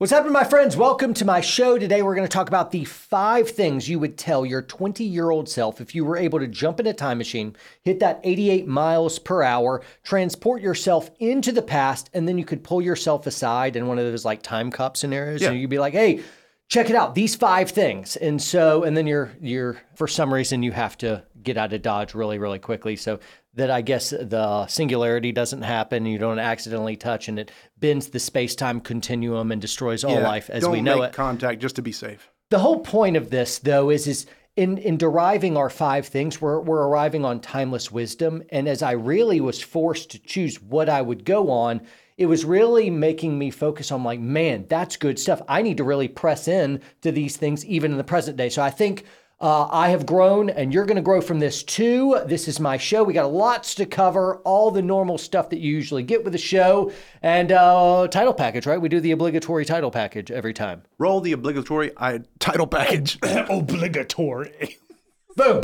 What's happening, my friends? Welcome to my show. Today, we're going to talk about the five things you would tell your 20 year old self if you were able to jump in a time machine, hit that 88 miles per hour, transport yourself into the past, and then you could pull yourself aside in one of those like time cop scenarios. Yeah. And you'd be like, hey, check it out, these five things. And so, and then you're, you're, for some reason, you have to get out of Dodge really, really quickly. So that I guess the singularity doesn't happen, you don't accidentally touch, and it bends the space time continuum and destroys all Yeah, life as we know make it. contact just to be safe. The whole point of this, though, is is in in deriving our five things, we're we're arriving on timeless wisdom. And as I really was forced to choose what I would go on, it was really making me focus on like, man, that's good stuff. I need to really press in to these things even in the present day. So I think. Uh, I have grown, and you're going to grow from this too. This is my show. We got lots to cover, all the normal stuff that you usually get with a show, and uh, title package. Right? We do the obligatory title package every time. Roll the obligatory I, title package. Obligatory. Boom.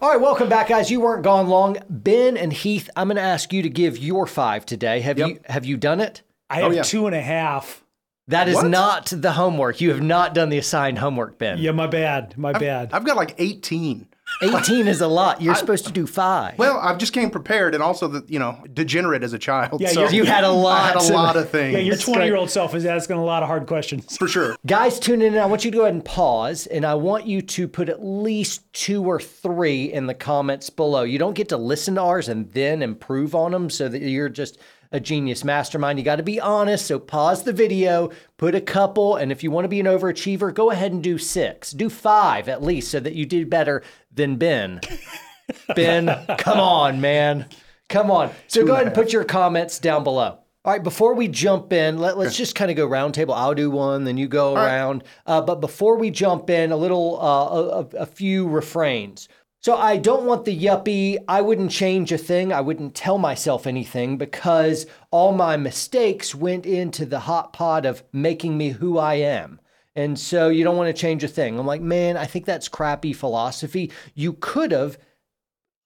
All right, welcome back, guys. You weren't gone long. Ben and Heath, I'm going to ask you to give your five today. Have Yep. you have you done it? I oh, have yeah. two and a half. That is What? not the homework. You have not done the assigned homework, Ben. Yeah, my bad. My bad. I've got like 18. 18 is a lot. You're supposed to do five. Well, I just came prepared and also, the, you know, degenerate as a child. Yeah, so you're- had a lot. I had a of- lot of things. yeah, your 20 year old self is asking a lot of hard questions. for sure. Guys, tune in. I want you to go ahead and pause, and I want you to put at least two or three in the comments below. You don't get to listen to ours and then improve on them so that you're just a genius mastermind. You got to be honest. So pause the video, put a couple, and if you want to be an overachiever, go ahead and do six. Do five at least so that you did better than Ben. Ben, come on, man. Come on. So go ahead and put your comments down below. All right, before we jump in, let, let's just kind of go round table. I'll do one, then you go around. Uh, but before we jump in, a little, uh, a, a few refrains. So I don't want the yuppie. I wouldn't change a thing. I wouldn't tell myself anything because all my mistakes went into the hot pot of making me who I am. And so you don't want to change a thing. I'm like, man, I think that's crappy philosophy. You could have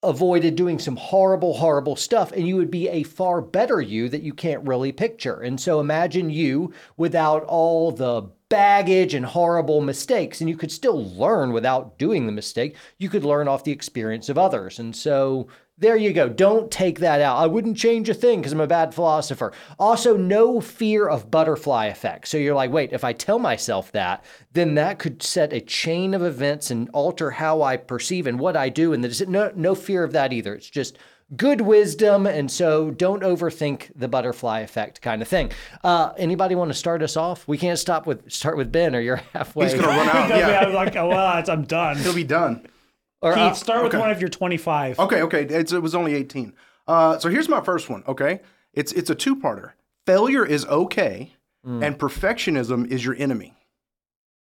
avoided doing some horrible, horrible stuff, and you would be a far better you that you can't really picture. And so imagine you without all the baggage and horrible mistakes, and you could still learn without doing the mistake. You could learn off the experience of others. And so there you go. Don't take that out. I wouldn't change a thing because I'm a bad philosopher. Also, no fear of butterfly effect. So you're like, wait, if I tell myself that, then that could set a chain of events and alter how I perceive and what I do. And there's no, no fear of that either. It's just good wisdom. And so don't overthink the butterfly effect kind of thing. Uh, anybody want to start us off? We can't stop with start with Ben or you're halfway. He's going to run out. I Yeah, was like, oh, well, it's- I'm done. he'll be done. Or, Keith, uh, start with okay. one of you're 25. Okay, okay. It's, it was only 18. Uh, so here's my first one, okay? It's, it's a two parter. Failure is okay, and perfectionism is your enemy.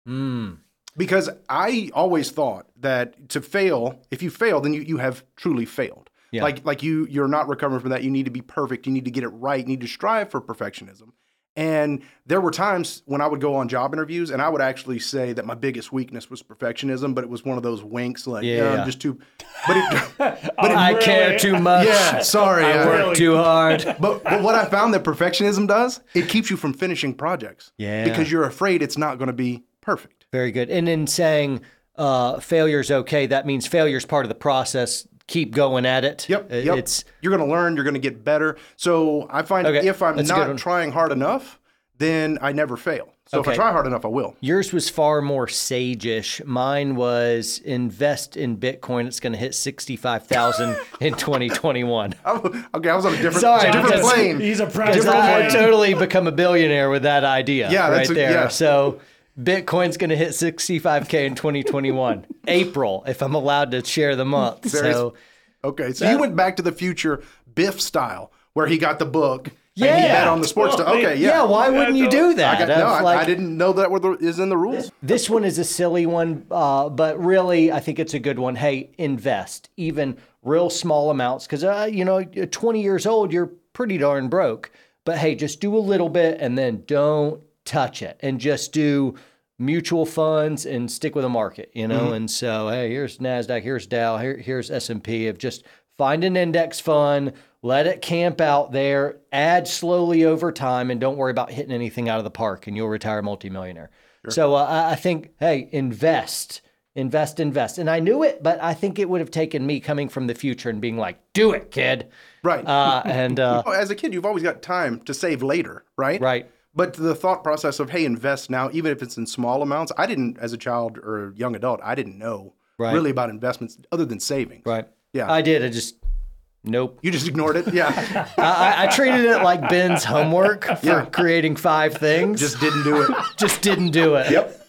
mm, Because I always thought that to fail, if you fail, then you, you have truly failed. Yeah. Like like you you're not recovering from that. You need to be perfect. You need to get it right. You need to strive for perfectionism. And there were times when I would go on job interviews and I would actually say that my biggest weakness was perfectionism, but it was one of those winks like, Yeah, yeah, yeah. I'm just too but it but it, I care too much. yeah, sorry. I uh, work Really? too hard. but, but what I found that perfectionism does, it keeps you from finishing projects. Yeah. Because you're afraid it's not going to be perfect. Very good. And in saying uh, failure's okay, that means failure's part of the process. Keep going at it. Yep. Uh, yep. It's you're going to learn. You're going to get better. So I find Okay, if I'm that's a good one. not trying hard enough, then I never fail. So if I try hard enough, I will. yours was far more sage-ish. Mine was invest in Bitcoin. It's going to hit sixty-five thousand in twenty twenty-one. Okay, I was on a different, Sorry, different plane. He's a Because practical I man. totally become a billionaire with that idea. Yeah, right that's a- there. yeah. So Bitcoin's going to hit sixty-five k in twenty twenty-one, April, if I'm allowed to share the month. Very- So Okay, so you went Back to the Future Biff style, where he got the book and he Yeah. bet on the sports. Well, stuff. okay, yeah, yeah. why wouldn't you do that? I got, no, I, like- I didn't know that were the, is in the rules. This one is a silly one, uh, but really, I think it's a good one. Hey, invest even real small amounts because uh, you know, you're 20 years old, you're pretty darn broke. But hey, just do a little bit and then don't touch it and just do mutual funds and stick with the market, you know? And so, hey, here's NASDAQ, here's Dow, here, here's S&P of just find an index fund, let it camp out there, add slowly over time, and don't worry about hitting anything out of the park and you'll retire multimillionaire. So uh, I- think, hey, invest, invest, invest. And I knew it, but I think it would have taken me coming from the future and being like, do it, kid. Right. Uh, and uh, Oh, as a kid, you've always got time to save later, right? right. But the thought process of hey, invest now, even if it's in small amounts. I didn't, as a child or a young adult, I didn't know Right. really about investments other than savings. Right. Yeah. I did. I just, nope. You just ignored it. Yeah. I, I- I treated it like Ben's homework for Yeah. creating five things. just didn't do it. just didn't do it. Yep.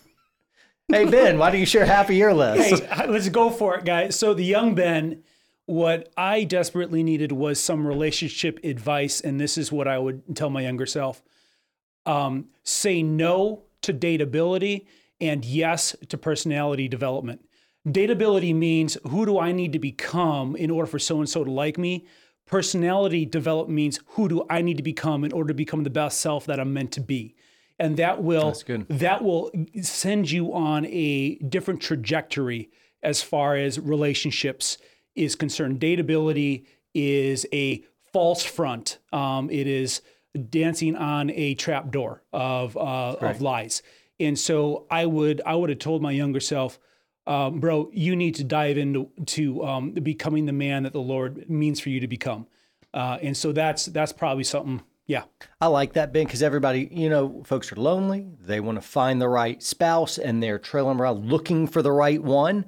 Hey Ben, why don't you share half of your list? Hey, let's go for it, guys. So the young Ben, what I desperately needed was some relationship advice, and this is what I would tell my younger self: um, say no to dateability and yes to personality development. Dateability means who do I need to become in order for so and so to like me. Personality development means who do I need to become in order to become the best self that I'm meant to be. And that will that will send you on a different trajectory as far as relationships is concerned. Dateability is a false front. Um, it is dancing on a trap door of uh, of lies. And so I would I would have told my younger self, um, bro, you need to dive into to um, becoming the man that the Lord means for you to become. Uh, and so that's that's probably something. Yeah, I like that, Ben, because everybody, you know, folks are lonely. They want to find the right spouse and they're trailing around looking for the right one.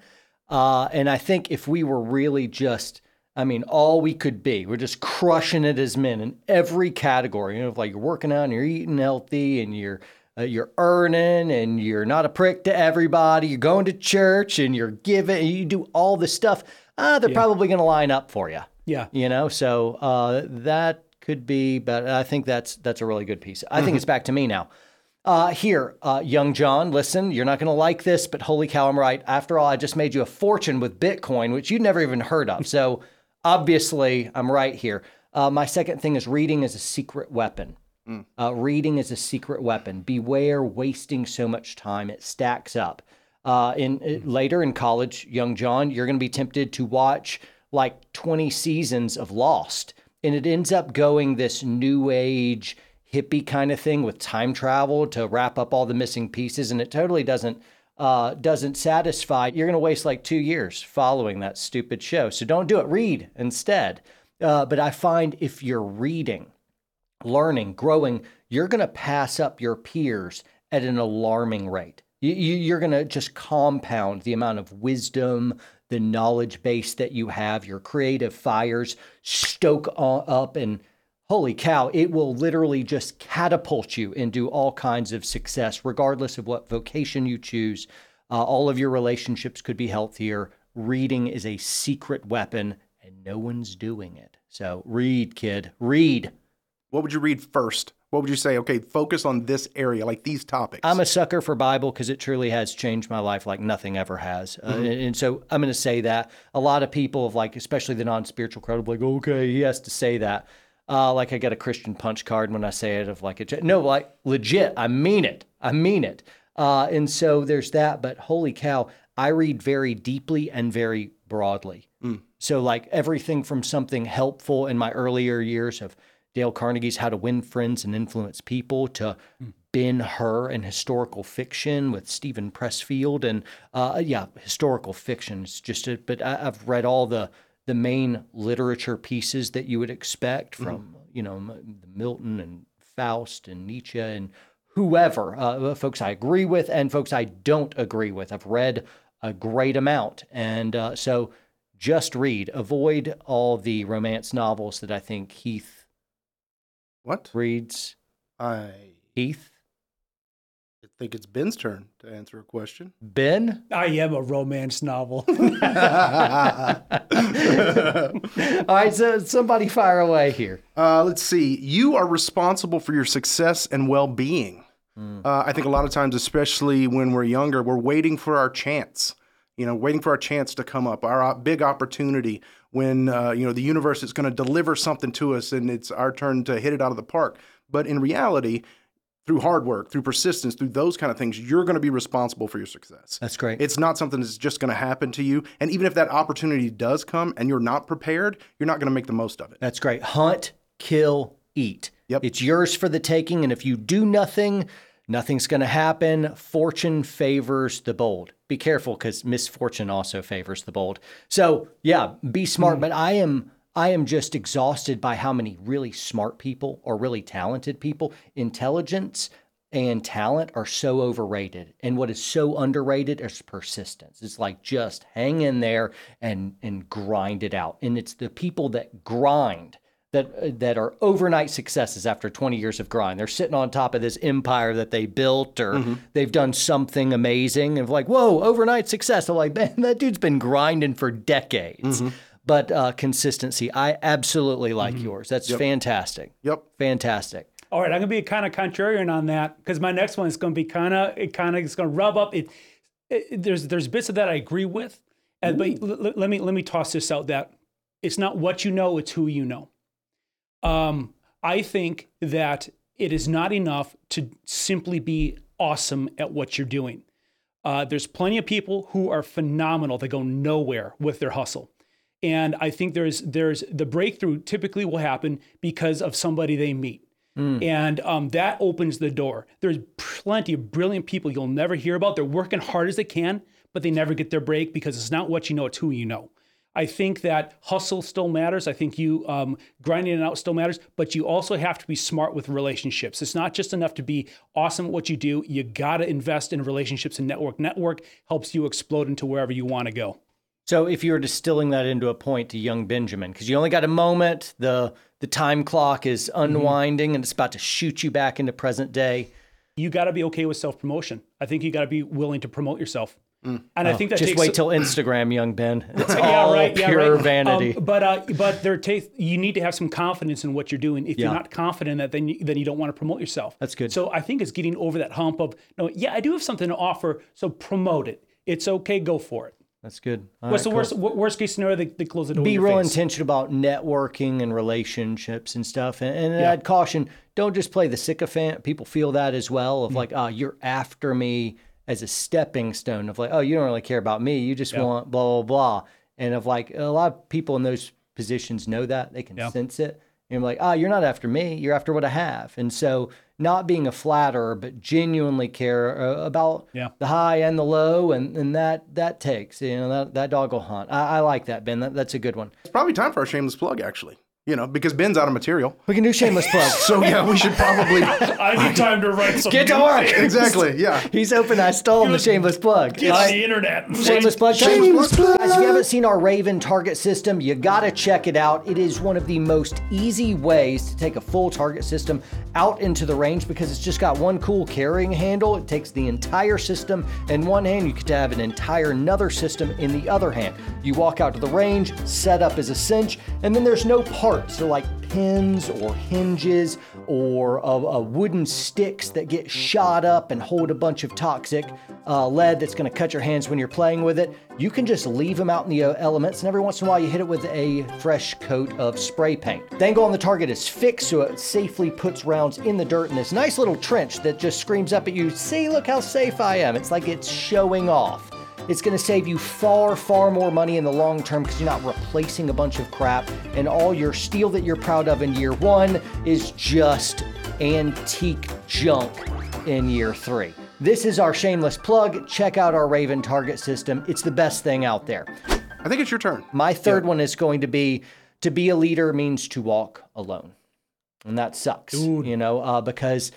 Uh, and I think if we were really just, I mean, all we could be, we're just crushing it as men in every category. You know, like you're working out and you're eating healthy and you're uh, you're earning and you're not a prick to everybody. You're going to church and you're giving. And you do all this stuff. Uh, they're probably going to line up for you yeah. you know so uh, that could be but i think that's that's a really good piece i think it's back to me now uh, here uh, young john listen you're not going to like this but holy cow i'm right after all i just made you a fortune with bitcoin which you'd never even heard of so obviously i'm right here. Uh, my second thing is reading is a secret weapon. Uh, reading is a secret weapon. Beware wasting so much time; it stacks up. Uh, in uh, later in college, young John, you're going to be tempted to watch like 20 seasons of Lost, and it ends up going this new age hippie kind of thing with time travel to wrap up all the missing pieces, and it totally doesn't uh, doesn't satisfy. You're going to waste like two years following that stupid show. So don't do it. Read instead. Uh, but I find if you're reading learning, growing, you're going to pass up your peers at an alarming rate. You, you, you're going to just compound the amount of wisdom, the knowledge base that you have, your creative fires stoke o- up, and holy cow, it will literally just catapult you into all kinds of success, regardless of what vocation you choose. Uh, all of your relationships could be healthier. Reading is a secret weapon, and no one's doing it. So read, kid, read. What would you read first? What would you say? Okay, focus on this area, like these topics. I'm a sucker for Bible because it truly has changed my life like nothing ever has. Uh, and, and so I'm going to say that. A lot of people of like, especially the non-spiritual crowd, like, okay, he has to say that. Uh, like I get a Christian punch card when I say it of like a no, like legit. I mean it. I mean it. Uh, and so there's that. But holy cow, I read very deeply and very broadly. So like everything from something helpful in my earlier years of Dale Carnegie's How to Win Friends and Influence People to Ben Hur and historical fiction with Steven Pressfield and uh, yeah, historical fiction. It's just a, but I, I've read all the the main literature pieces that you would expect from you know Milton and Faust and Nietzsche and whoever uh, folks I agree with and folks I don't agree with. I've read a great amount, and uh, so just read. Avoid all the romance novels that I think Heath what? reads. I Heath, think it's Ben's turn to answer a question. Ben. I am a romance novel. all right, so somebody fire away here. Uh, let's see. You are responsible for your success and well being. Uh, I think a lot of times, especially when we're younger, we're waiting for our chance. You know, waiting for our chance to come up, our uh, big opportunity when uh, you know the universe is going to deliver something to us, and it's our turn to hit it out of the park. But in reality, through hard work, through persistence, through those kind of things, you're going to be responsible for your success. That's great. It's not something that's just going to happen to you. And even if that opportunity does come and you're not prepared, you're not going to make the most of it. That's great. Hunt, kill, eat. Yep. It's yours for the taking. And if you do nothing, nothing's going to happen. Fortune favors the bold. Be careful because misfortune also favors the bold. So, yeah, be smart. Hmm. But I am. I am just exhausted by how many really smart people or really talented people, intelligence and talent are so overrated. And what is so underrated is persistence. It's like just hang in there and and grind it out. And it's the people that grind that uh, that are overnight successes after 20 years of grind. They're sitting on top of this empire that they built or mm-hmm. they've done something amazing and like, whoa, overnight success. I'm like, man, that dude's been grinding for decades. Mm-hmm. But uh, consistency, I absolutely like yours. That's fantastic. Yep. Fantastic. All right, I'm gonna be kind of contrarian on that because my next one is gonna be kind of it kind of is gonna rub up. It, it there's there's bits of that I agree with, and, but l- l- let me let me toss this out that it's not what you know, it's who you know. Um, I think that it is not enough to simply be awesome at what you're doing. Uh, there's plenty of people who are phenomenal that go nowhere with their hustle. And I think there's there's the breakthrough typically will happen because of somebody they meet. And um, that opens the door. There's plenty of brilliant people you'll never hear about. They're working hard as they can, but they never get their break because it's not what you know, it's who you know. I think that hustle still matters. I think you um, grinding it out still matters, but you also have to be smart with relationships. It's not just enough to be awesome at what you do. You got to invest in relationships and network. Network helps you explode into wherever you want to go. So if you were distilling that into a point to young Benjamin, because you only got a moment, the the time clock is unwinding and it's about to shoot you back into present day. You got to be okay with self promotion. I think you got to be willing to promote yourself. And I think that Oh, Just takes wait till Instagram, young Ben. It's yeah, all right, yeah, pure right. vanity. Um, but uh, but there takes you need to have some confidence in what you're doing. If you're not confident in that, then you, then you don't want to promote yourself. That's good. So I think it's getting over that hump of no, yeah, I do have something to offer, so promote it. It's okay, go for it. That's good. All What's right, the worst wo- worst case scenario? They, they close the door. be real face. intentional about networking and relationships and stuff. And, and I'd caution, don't just play the sycophant. People feel that as well of like, oh, you're after me as a stepping stone of like, oh, you don't really care about me. You just want blah, blah, blah. And of like, a lot of people in those positions know that. They can Yeah. sense it. And I'm like, ah, you're not after me. You're after what I have. And so not being a flatterer, but genuinely care uh, about Yeah. the high and the low. And, and that, that takes, you know, that, that dog will hunt. I, I like that, Ben. That, that's a good one. It's probably time for our shameless plug, actually. You know, because Ben's out of material. We can do shameless plug. So yeah, we should probably I need time to write some. Get to work. things. exactly. Yeah. He's open. I stole him the shameless plug. Get on right. the internet. Shameless plug. Shameless plug. Guys, if you haven't seen our Raven target system, you gotta check it out. It is one of the most easy ways to take a full target system out into the range because it's just got one cool carrying handle. It takes the entire system in one hand. You could have an entire another system in the other hand. You walk out to the range, set up as a cinch, and then there's no parts. So like pins or hinges or uh, uh, wooden sticks that get shot up and hold a bunch of toxic uh, lead that's going to cut your hands when you're playing with it. You can just leave them out in the uh, elements, and every once in a while you hit it with a fresh coat of spray paint. The angle on the target is fixed, so it safely puts rounds in the dirt in this nice little trench that just screams up at you, see, look how safe I am. It's like it's showing off. It's going to save you far, far more money in the long term because you're not replacing a bunch of crap, and all your steel that you're proud of in year one is just antique junk in year three. This is our shameless plug. Check out our Raven target system. It's the best thing out there. I think it's your turn. My third one is going to be to be a leader means to walk alone. And that sucks, you know, uh, because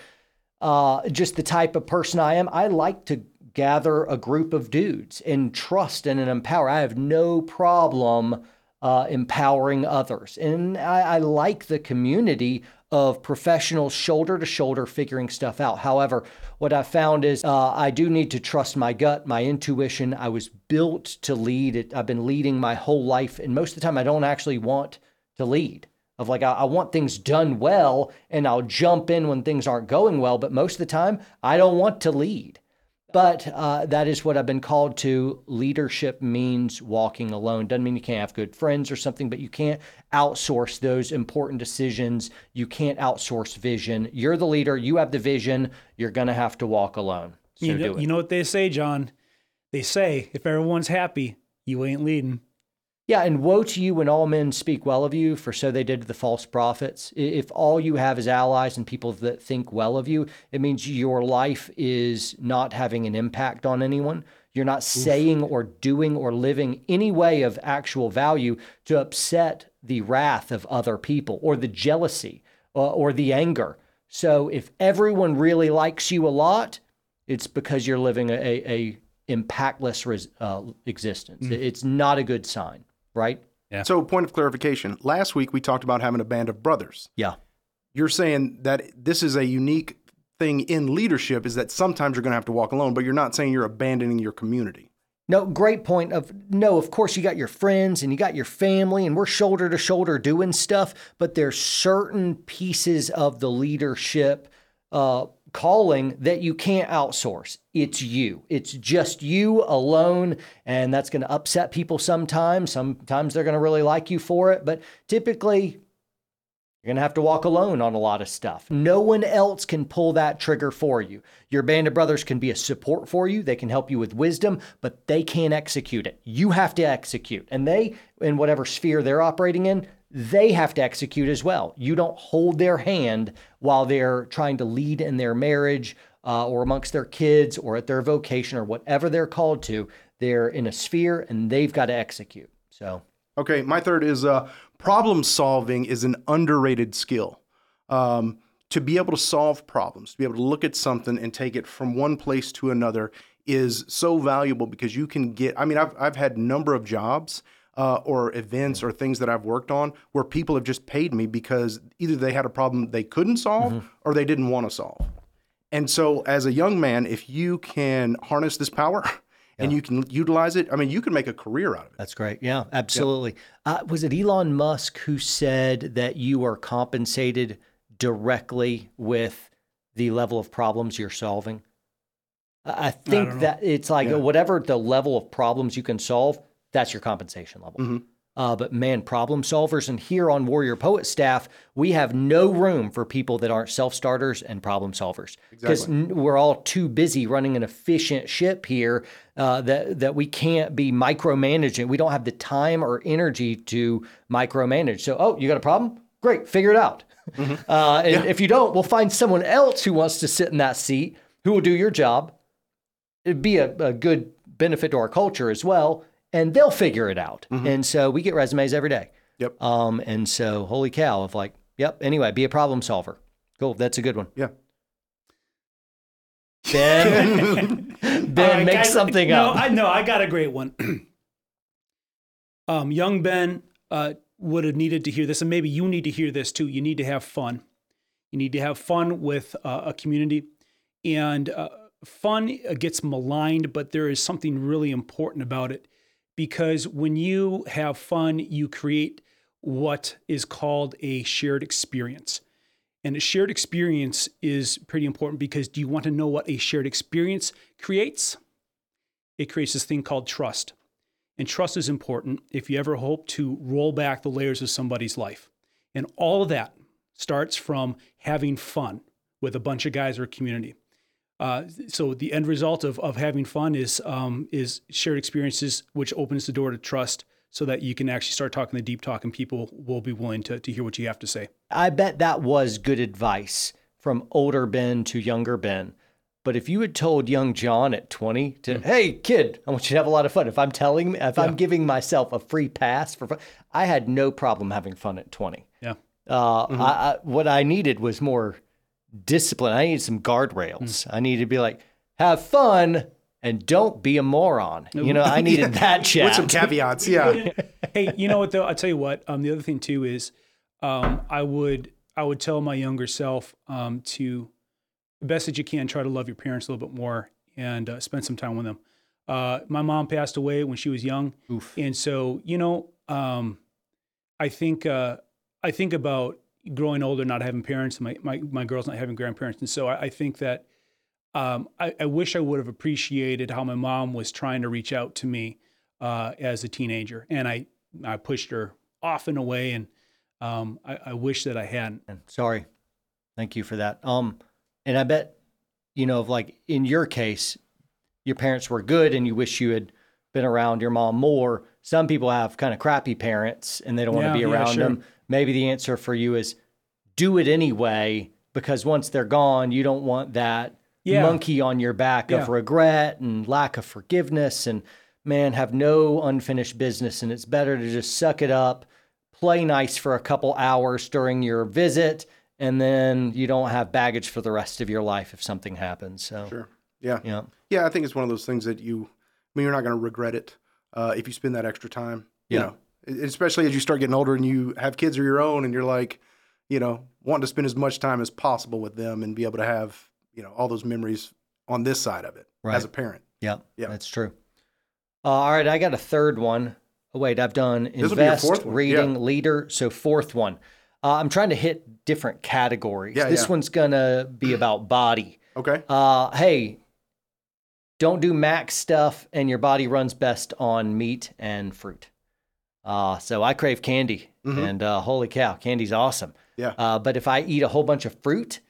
uh, just the type of person I am, I like to gather a group of dudes and trust and empower. I have no problem uh, empowering others. And I, I like the community of professionals shoulder to shoulder figuring stuff out. However, what I found is uh, I do need to trust my gut, my intuition. I was built to lead. It, I've been leading my whole life. And most of the time, I don't actually want to lead. Of like, I, I want things done well and I'll jump in when things aren't going well. But most of the time, I don't want to lead. But uh, that is what I've been called to. Leadership means walking alone. Doesn't mean you can't have good friends or something, but you can't outsource those important decisions. You can't outsource vision. You're the leader. You have the vision. You're going to have to walk alone. So you, know, you know what they say, John? They say if everyone's happy, you ain't leading. Yeah, and woe to you when all men speak well of you, for so they did to the false prophets. If all you have is allies and people that think well of you, it means your life is not having an impact on anyone. You're not saying or doing or living any way of actual value to upset the wrath of other people or the jealousy uh, or the anger. So if everyone really likes you a lot, it's because you're living a, a, a impactless res, uh, existence. It's not a good sign, right? So, point of clarification. Last week we talked about having a band of brothers. Yeah. You're saying that this is a unique thing in leadership is that sometimes you're going to have to walk alone, but you're not saying you're abandoning your community. No, great point of no, of course you got your friends and you got your family and we're shoulder to shoulder doing stuff, but there's certain pieces of the leadership uh, calling that you can't outsource. It's you. It's just you alone and that's going to upset people sometimes. Sometimes they're going to really like you for it, but typically you're going to have to walk alone on a lot of stuff. No one else can pull that trigger for you. Your band of brothers can be a support for you. They can help you with wisdom, but they can't execute it. You have to execute. And they, in whatever sphere they're operating in, they have to execute as well. You don't hold their hand while they're trying to lead in their marriage uh, or amongst their kids or at their vocation or whatever they're called to. They're in a sphere and they've got to execute. So, Okay, my third is uh, problem solving is an underrated skill. Um, to be able to solve problems, to be able to look at something and take it from one place to another is so valuable because you can get. I mean, I've I've had a number of jobs uh, or events or things that I've worked on where people have just paid me because either they had a problem they couldn't solve or they didn't want to solve. And so, as a young man, if you can harness this power and you can utilize it, I mean, you can make a career out of it. That's great. Yeah, absolutely. Uh, was it Elon Musk who said that you are compensated directly with the level of problems you're solving? I I think that it's like Yeah. whatever the level of problems you can solve, that's your compensation level. Mm-hmm. Uh, but man, problem solvers, and here on Warrior Poet staff, we have no room for people that aren't self starters and problem solvers because we're all too busy running an efficient ship here uh, that that we can't be micromanaging. We don't have the time or energy to micromanage. So, oh, you got a problem? Great, figure it out. Uh, and if you don't, we'll find someone else who wants to sit in that seat who will do your job. It'd be a, a good benefit to our culture as well, and they'll figure it out. And so we get resumes every day. Yep. Um, and so holy cow, of like, yep. Anyway, be a problem solver. Cool. That's a good one. Yeah. Ben, Ben, All right, make guys, something no, up. I know I got a great one. um, young Ben uh, would have needed to hear this, and maybe you need to hear this too. You need to have fun. You need to have fun with uh, a community, and uh, fun uh, gets maligned, but there is something really important about it because when you have fun, you create what is called a shared experience. And a shared experience is pretty important because do you want to know what a shared experience creates? It creates this thing called trust. And trust is important if you ever hope to roll back the layers of somebody's life. And all of that starts from having fun with a bunch of guys or a community. Uh, so the end result of, of having fun is um, is shared experiences, which opens the door to trust, so that you can actually start talking the deep talk, and people will be willing to, to hear what you have to say. I bet that was good advice from older Ben to younger Ben. But if you had told young John at 20 to, hey, kid, I want you to have a lot of fun. If I'm telling, if I'm giving myself a free pass for fun, I had no problem having fun at 20. Yeah. Uh, I, I, what I needed was more discipline. I needed some guardrails. I needed to be like, have fun and don't be a moron. You know, I needed that chat. With some caveats, yeah. hey, you know what though? I'll tell you what. Um, the other thing too is, um, I would I would tell my younger self um, to the best that you can try to love your parents a little bit more and uh, spend some time with them. Uh, my mom passed away when she was young, Oof. and so you know, um, I think uh, I think about growing older, not having parents, and my, my my girls not having grandparents, and so I, I think that um, I, I wish I would have appreciated how my mom was trying to reach out to me uh, as a teenager, and I I pushed her off and away, and um, I, I wish that I hadn't. Sorry. Thank you for that. Um, and I bet, you know, like in your case, your parents were good and you wish you had been around your mom more. Some people have kind of crappy parents and they don't want Yeah, to be yeah, around sure. them. Maybe the answer for you is do it anyway because once they're gone, you don't want that Yeah. monkey on your back of regret and lack of forgiveness and man have no unfinished business and it's better to just suck it up play nice for a couple hours during your visit and then you don't have baggage for the rest of your life if something happens so Sure. Yeah. yeah Yeah, I think it's one of those things that you, I mean, you're not going to regret it uh, if you spend that extra time. You Yeah. know, especially as you start getting older and you have kids of your own, and you're like, you know, wanting to spend as much time as possible with them and be able to have, you know, all those memories on this side of it Right. as a parent. yeah, Yeah. that's true uh, all right i got a third one. Oh, wait i've done will be your invest reading leader so fourth one uh, i'm trying to hit different categories Yeah, this yeah. one's gonna be about body Okay. uh, hey, don't do max stuff, and your body runs best on meat and fruit. Uh, so I crave candy, Mhm. and uh, holy cow, candy's awesome. Yeah. Uh, but if I eat a whole bunch of fruit,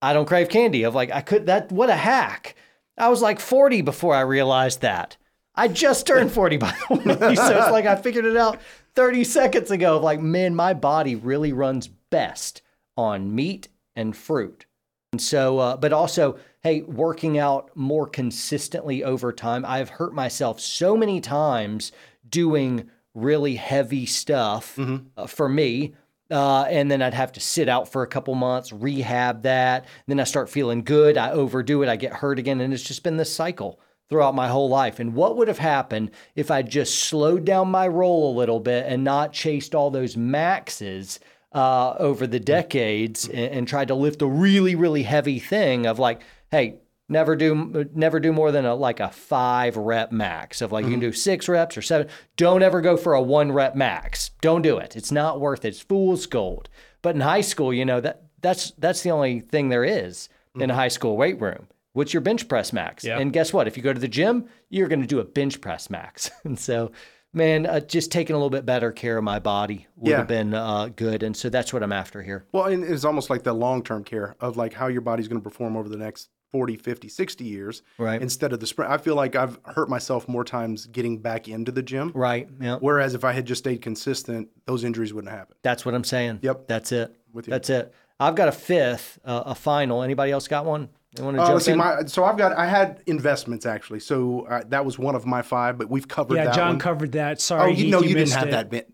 I don't crave candy. Of like, I could that. What a hack! I was like 40 before I realized that. I just turned 40, by the way. so it's like I figured it out 30 seconds ago. Of like, man, my body really runs best on meat and fruit. And so, uh, but also, hey, working out more consistently over time. I've hurt myself so many times doing really heavy stuff uh, for me. Uh, and then I'd have to sit out for a couple months, rehab that. Then I start feeling good. I overdo it. I get hurt again. And it's just been this cycle throughout my whole life. And what would have happened if I just slowed down my roll a little bit and not chased all those maxes uh, over the decades and, and tried to lift a really, really heavy thing of like, hey, never do never do more than a like a five rep max of like you can do six reps or seven. Don't ever go for a one rep max. Don't do it. It's not worth it. It's fool's gold. But in high school, you know that that's that's the only thing there is in a high school weight room. What's your bench press max? Yeah. And guess what? If you go to the gym, you're going to do a bench press max. and so, man, uh, just taking a little bit better care of my body would Yeah. have been uh, good. And so that's what I'm after here. Well, and it's almost like the long term care of like how your body's going to perform over the next 40, 50, 60 years Right. instead of the sprint. I feel like I've hurt myself more times getting back into the gym. Right. Yeah. Whereas if I had just stayed consistent, those injuries wouldn't happen. That's what I'm saying. Yep. That's it. With you. That's it. I've got a fifth, uh, a final. Anybody else got one? You want to Uh, jump let's see, in? my, so I've got I had investments actually. So uh, that was one of my five, but we've covered that. Yeah, John one. covered that. oh, Sorry, you he- know he you didn't missed have it. that bit.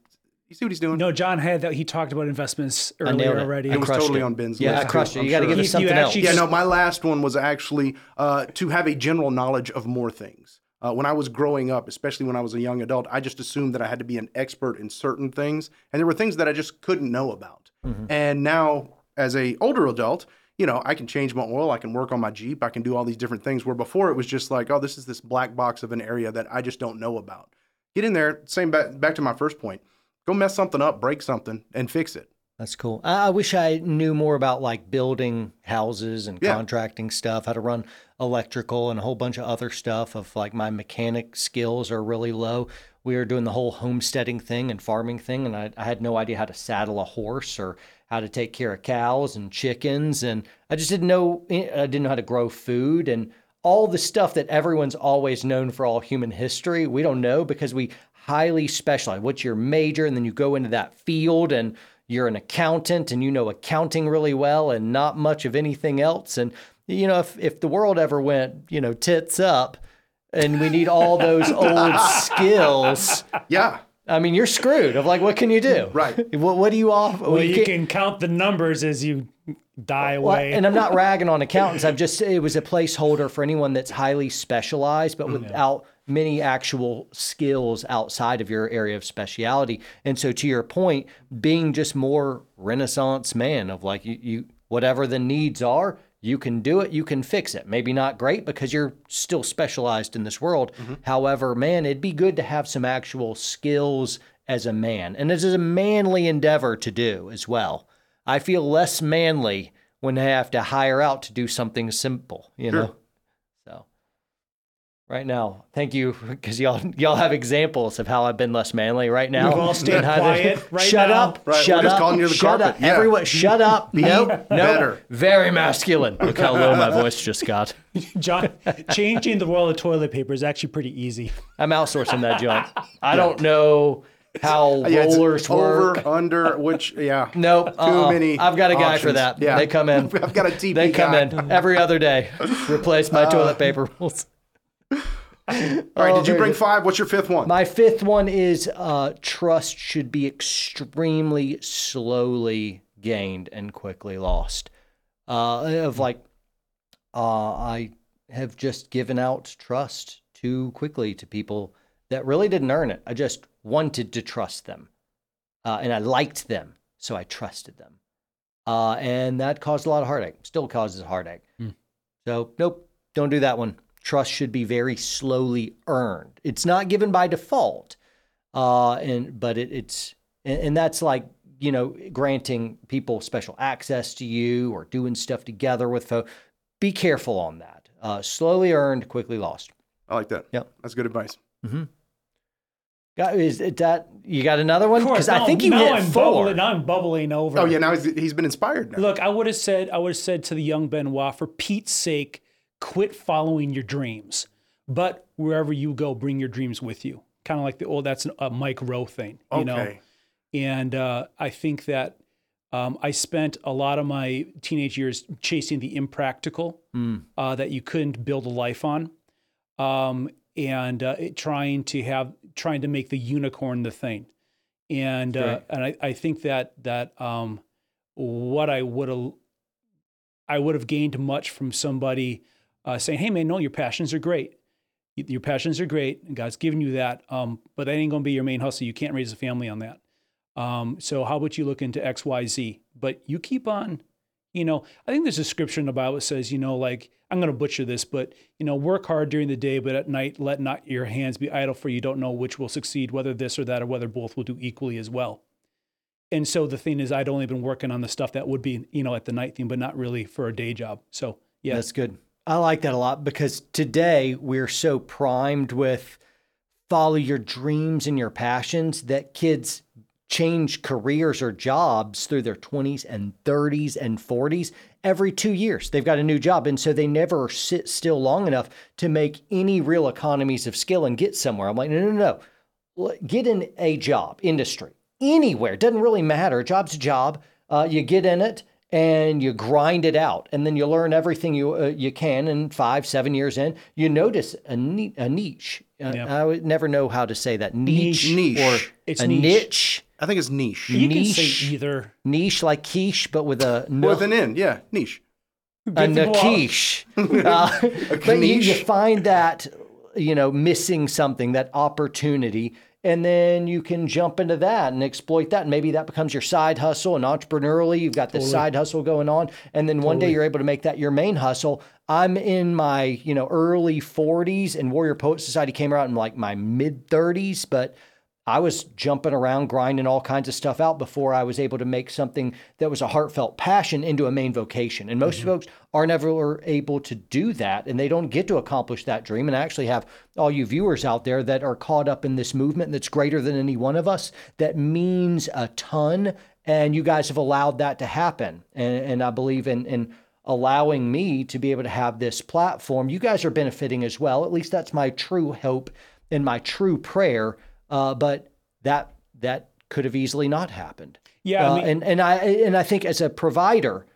You see what he's doing? No, John had that. He talked about investments earlier nailed already. I It was totally it. on Ben's Yeah, list, I crushed too, it. You got to sure. give You- us something else. Yeah, just- no, my last one was actually uh, to have a general knowledge of more things. Uh, when I was growing up, especially when I was a young adult, I just assumed that I had to be an expert in certain things, and there were things that I just couldn't know about. And now, as a older adult, you know, I can change my oil, I can work on my Jeep, I can do all these different things. Where before it was just like, oh, this is this black box of an area that I just don't know about. Get in there. Same back, back to my first point. Go mess something up, break something, and fix it. That's cool. I, I wish I knew more about like building houses and Yeah. contracting stuff, how to run electrical and a whole bunch of other stuff. Of like my mechanic skills are really low. We were doing the whole homesteading thing and farming thing, and I, I had no idea how to saddle a horse or how to take care of cows and chickens, and I just didn't know. Eh, I didn't know how to grow food and all the stuff that everyone's always known for all human history. We don't know because we highly specialized. What's your major? And then you go into that field and you're an accountant and you know accounting really well and not much of anything else. And, you know, if, if the world ever went, you know, tits up and we need all those old skills, Yeah. I mean, you're screwed. Of like, what can you do? Right. What, what do you offer? well, you can count the numbers as you die Well, away. and I'm not ragging on accountants. I'm just it was a placeholder for anyone that's highly specialized, but mm-hmm. without many actual skills outside of your area of speciality. And so, to your point, being just more Renaissance man of like you, you whatever the needs are, you can do it, you can fix it. Maybe not great because you're still specialized in this world. Mm-hmm. However, man, it'd be good to have some actual skills as a man, and this is a manly endeavor to do as well. I feel less manly when I have to hire out to do something simple, you know? Right now. Thank you because y'all y'all have examples of how I've been less manly right now. We've all stayed And how they- quiet right shut now. up. Right, Shut we're just up. calling you the shut carpet. up. Yeah. Everyone, shut up. No, no. better. Very masculine. Look how low my voice just got. John, changing the roll of toilet paper is actually pretty easy. I'm outsourcing that junk. I don't know how uh, Yeah, it's rollers work. over, under, which yeah. Nope. Too uh-uh. many. I've got a guy for that. Yeah. They come in. I've got a TP They come guy. in every other day. Replace my uh, toilet paper rolls. All right, did you bring five? What's your fifth one? My fifth one is uh, trust should be extremely slowly gained and quickly lost. Uh, of like, uh, I have just given out trust too quickly to people that really didn't earn it. I just wanted to trust them, uh, and I liked them, so I trusted them, uh, and that caused a lot of heartache. Still causes heartache. So nope, don't do that one. Trust should be very slowly earned. It's not given by default, uh, and but it, it's and, and that's like you know granting people special access to you or doing stuff together with folks. Be careful on that. Uh, slowly earned, quickly lost. I like that. Yep. That's good advice. Got, is it that you got another one? Of course, Because I think you now hit I'm four. Bubbling, now I'm bubbling over. Oh yeah, now he's, he's been inspired now. Look, I would have said, I would have said to the young Benoit, for Pete's sake, quit following your dreams. But wherever you go, bring your dreams with you. Kind of like the old, that's a Mike Rowe thing, you know? And uh, I think that um, I spent a lot of my teenage years chasing the impractical uh, that you couldn't build a life on, um, and uh, it, trying to have trying to make the unicorn the thing. And uh, and I, I think that that um, what I would have I would have gained much from somebody uh, saying, "Hey man, no, your passions are great. Your passions are great, and God's given you that. Um, but that ain't going to be your main hustle. You can't raise a family on that. Um, so how about you look into X, Y, Z? But you keep on. You know, I think there's a scripture in the Bible that says, you know, like I'm going to butcher this, but you know, work hard during the day, but at night let not your hands be idle, for you don't know which will succeed, whether this or that, or whether both will do equally as well. And so the thing is, I'd only been working on the stuff that would be, you know, at the night thing, but not really for a day job. So yeah, That's good. I like that a lot because today we're so primed with follow your dreams and your passions that kids change careers or jobs through their 20s and 30s and 40s every two years. They've got a new job. And so they never sit still long enough to make any real economies of skill and get somewhere. I'm like, no, no, no. Get in a job, industry, anywhere. Doesn't really matter. Job's a job. Uh, you get in it and you grind it out, and then you learn everything you uh, you can. And five, seven years in, you notice a, ni- a niche. Uh, Yeah. I would never know how to say that niche, Niche. or It's a niche. niche. I think it's niche. you can niche. say either. Niche like quiche, but with a With an N, yeah, niche. a Good to quiche. Uh, but you, you find that you know missing something, that opportunity, and then you can jump into that and exploit that. And maybe that becomes your side hustle. And entrepreneurially, you've got this side hustle going on, and then one day you're able to make that your main hustle. I'm in my you know early 40s, and Warrior Poet Society came out in like my mid 30s, but I was jumping around, grinding all kinds of stuff out before I was able to make something that was a heartfelt passion into a main vocation. And most mm-hmm. folks are never able to do that, and they don't get to accomplish that dream. And I actually have all you viewers out there that are caught up in this movement that's greater than any one of us, that means a ton. And you guys have allowed that to happen. And, and I believe in, in allowing me to be able to have this platform. You guys are benefiting as well. At least that's my true hope and my true prayer. Uh, but that that could have easily not happened. Yeah, I Uh, mean- and and I and I think as a provider,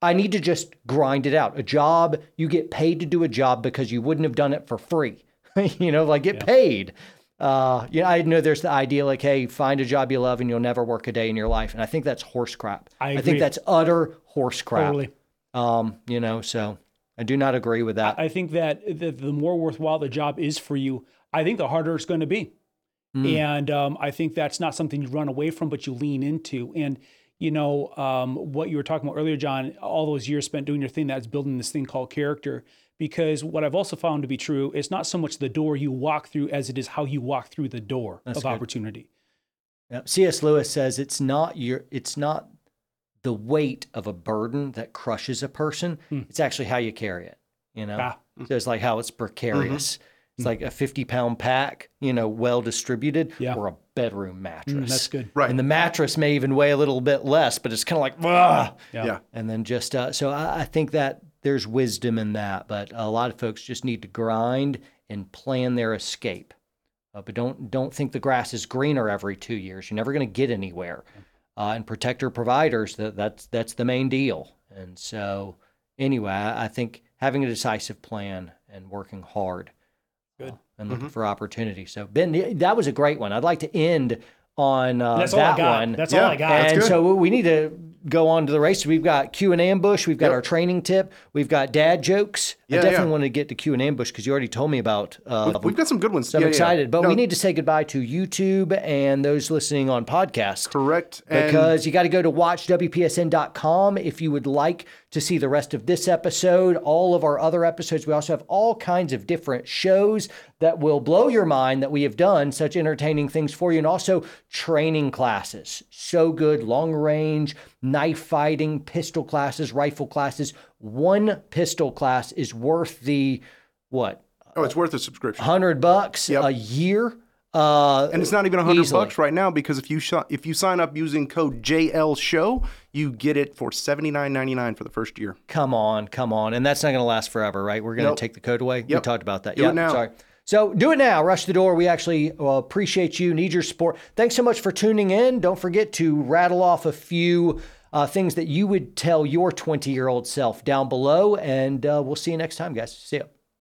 I need to just grind it out. A job, you get paid to do a job because you wouldn't have done it for free. you know, like get paid. Uh, you know, I know there's the idea like, hey, find a job you love and you'll never work a day in your life. And I think that's horse crap. I think that's utter horse crap. Totally. Um, you know, so I do not agree with that. I think that the, the more worthwhile the job is for you, I think the harder it's going to be. And um, I think that's not something you run away from, but you lean into. And, you know, um, what you were talking about earlier, John, all those years spent doing your thing, that's building this thing called character. Because what I've also found to be true, it's not so much the door you walk through as it is how you walk through the door of good. opportunity. Yeah. C.S. Lewis says it's not your it's not the weight of a burden that crushes a person. It's actually how you carry it. You know, Ah. so it's like how it's precarious. It's like a 50 pound pack, you know, well distributed, Yeah. or a bedroom mattress. That's good. Right. And the mattress may even weigh a little bit less, but it's kind of like, Ugh! Yeah. yeah. and then just uh, so I, I think that there's wisdom in that, but a lot of folks just need to grind and plan their escape. Uh, but don't don't think the grass is greener every two years. You're never going to get anywhere. Uh, and protector providers that that's that's the main deal. And so anyway, I, I think having a decisive plan and working hard. Good. and looking for opportunity. So Ben, that was a great one. I'd like to end on uh, That's all that I got. one. That's Yeah. all I got. That's and good. so we need to go on to the race. We've got Q and ambush. We've got Yep. our training tip. We've got dad jokes. Yeah, I definitely yeah. want to get to Q and ambush because you already told me about. Uh, We've got some good ones. so I'm Yeah, yeah. excited, but No, we need to say goodbye to YouTube and those listening on podcast. correct and Because you got to go to watchwpsn.com if you would like to see the rest of this episode, all of our other episodes. We also have all kinds of different shows that will blow your mind that we have done, such entertaining things for you, and also training classes. So good, long range, knife fighting, pistol classes, rifle classes. One pistol class is worth the what? oh, it's worth a subscription. hundred bucks Yep. a year. Uh, And it's not even a hundred bucks right now because if you sh- if you sign up using code JL Show, you get it for seventy nine ninety nine for the first year. come on, come on, and that's not going to last forever, right? We're going to Nope. take the code away. We talked about that. Do yeah, it now. Sorry. So do it now. Rush the door. We actually uh, appreciate you. Need your support. Thanks so much for tuning in. Don't forget to rattle off a few uh, things that you would tell your 20 year old self down below, and uh, we'll see you next time, guys. See ya.